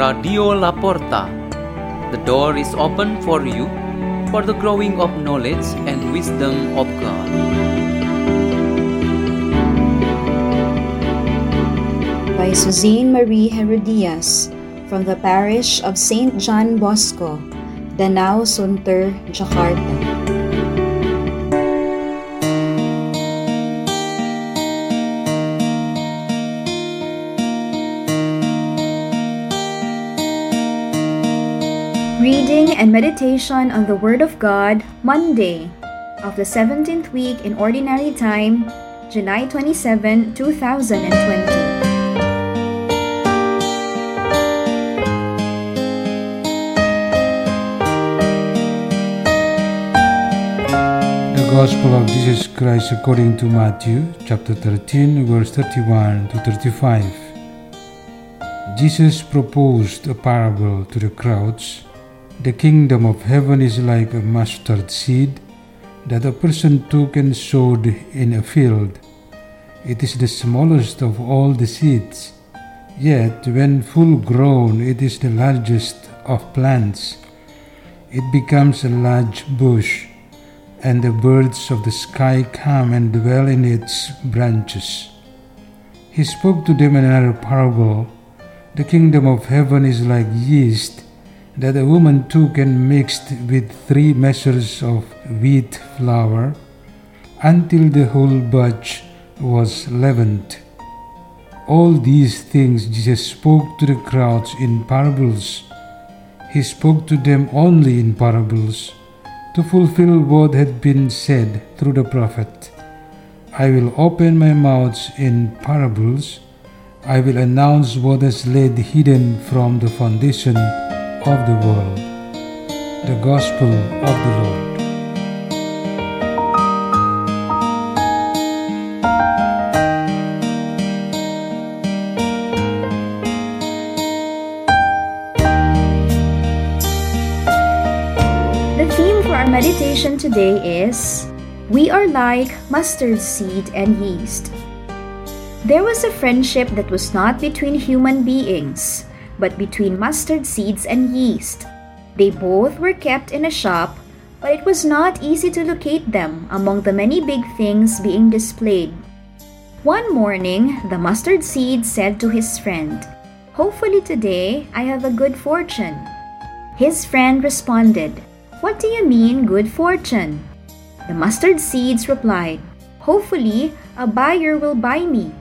Radio La Porta. The door is open for you for the growing of knowledge and wisdom of God. By Suzanne Marie Gerodias from the parish of St. John Bosco, Danau Sunter, Jakarta. Reading and meditation on the Word of God, Monday of the 17th week in Ordinary Time, July 27, 2020. The Gospel of Jesus Christ according to Matthew chapter 13 verse 31 to 35. Jesus proposed a parable to the crowds. The kingdom of heaven is like a mustard seed that a person took and sowed in a field. It is the smallest of all the seeds, yet when full grown it is the largest of plants. It becomes a large bush and the birds of the sky come and dwell in its branches. He spoke to them in another parable The kingdom of heaven is like yeast that a woman took and mixed with three measures of wheat flour until the whole batch was leavened. All these things Jesus spoke to the crowds in parables. He spoke to them only in parables to fulfill what had been said through the prophet. I will open my mouth in parables. I will announce what has laid hidden from the foundation of the world. The Gospel of the Lord. The theme for our meditation today is We are like mustard seed and yeast. There was a friendship that was not between human beings, but between mustard seeds and yeast. They both were kept in a shop, but it was not easy to locate them among the many big things being displayed. One morning, the mustard seed said to his friend, Hopefully today I have a good fortune. His friend responded, What do you mean, good fortune? The mustard seeds replied, Hopefully, a buyer will buy me.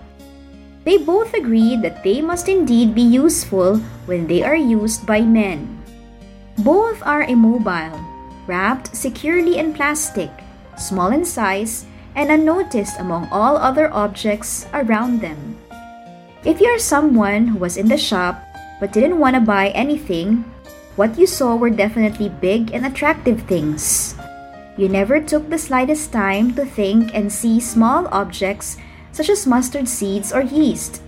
They both agreed that they must indeed be useful when they are used by men. Both are immobile, wrapped securely in plastic, small in size, and unnoticed among all other objects around them. If you are someone who was in the shop but didn't want to buy anything, what you saw were definitely big and attractive things. You never took the slightest time to think and see small objects such as mustard seeds or yeast.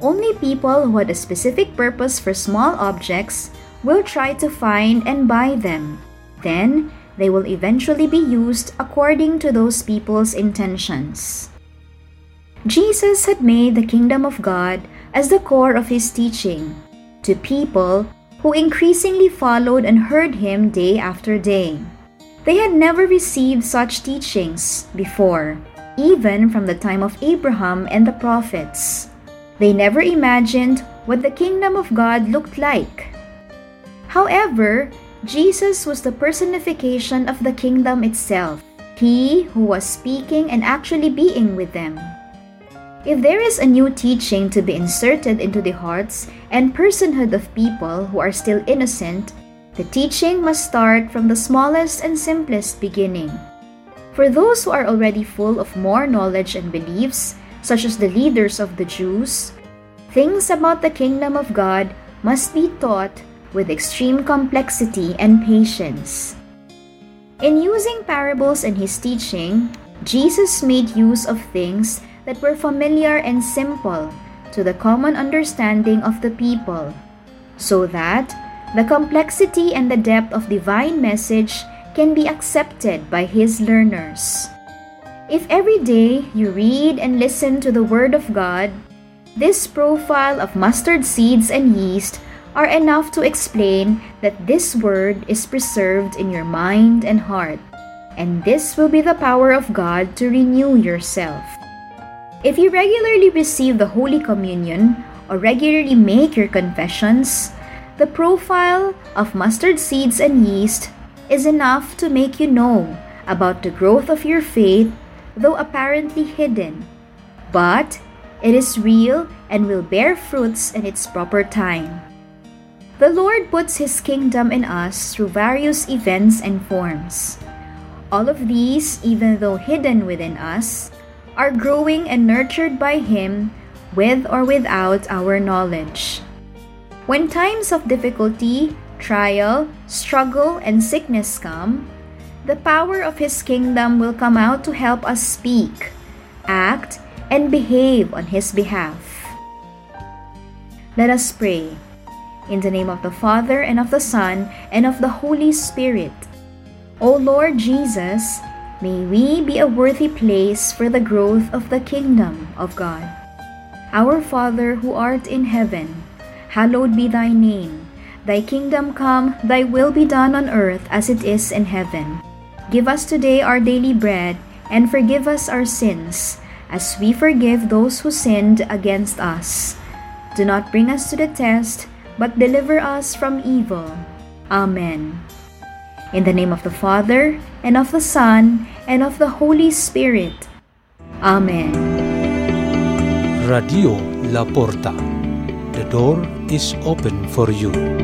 Only people who had a specific purpose for small objects will try to find and buy them. Then, they will eventually be used according to those people's intentions. Jesus had made the kingdom of God as the core of his teaching to people who increasingly followed and heard him day after day. They had never received such teachings before, even from the time of Abraham and the prophets. They never imagined what the kingdom of God looked like. However, Jesus was the personification of the kingdom itself, he who was speaking and actually being with them. If there is a new teaching to be inserted into the hearts and personhood of people who are still innocent, the teaching must start from the smallest and simplest beginning. For those who are already full of more knowledge and beliefs, such as the leaders of the Jews, things about the kingdom of God must be taught with extreme complexity and patience. In using parables in his teaching, Jesus made use of things that were familiar and simple to the common understanding of the people, so that the complexity and the depth of divine message can be accepted by his learners. If every day you read and listen to the Word of God, this profile of mustard seeds and yeast are enough to explain that this word is preserved in your mind and heart, and this will be the power of God to renew yourself. If you regularly receive the Holy Communion or regularly make your confessions, the profile of mustard seeds and yeast is enough to make you know about the growth of your faith, though apparently hidden. But it is real and will bear fruits in its proper time. The Lord puts His kingdom in us through various events and forms. All of these, even though hidden within us, are growing and nurtured by Him with or without our knowledge. When times of difficulty, trial, struggle, and sickness come, the power of His kingdom will come out to help us speak, act, and behave on His behalf. Let us pray. In the name of the Father, and of the Son, and of the Holy Spirit. O Lord Jesus, may we be a worthy place for the growth of the kingdom of God. Our Father who art in heaven, hallowed be thy name. Thy kingdom come, thy will be done on earth as it is in heaven. Give us today our daily bread, and forgive us our sins, as we forgive those who sinned against us. Do not bring us to the test, but deliver us from evil. Amen. In the name of the Father, and of the Son, and of the Holy Spirit. Amen. Radio La Porta. The door is open for you.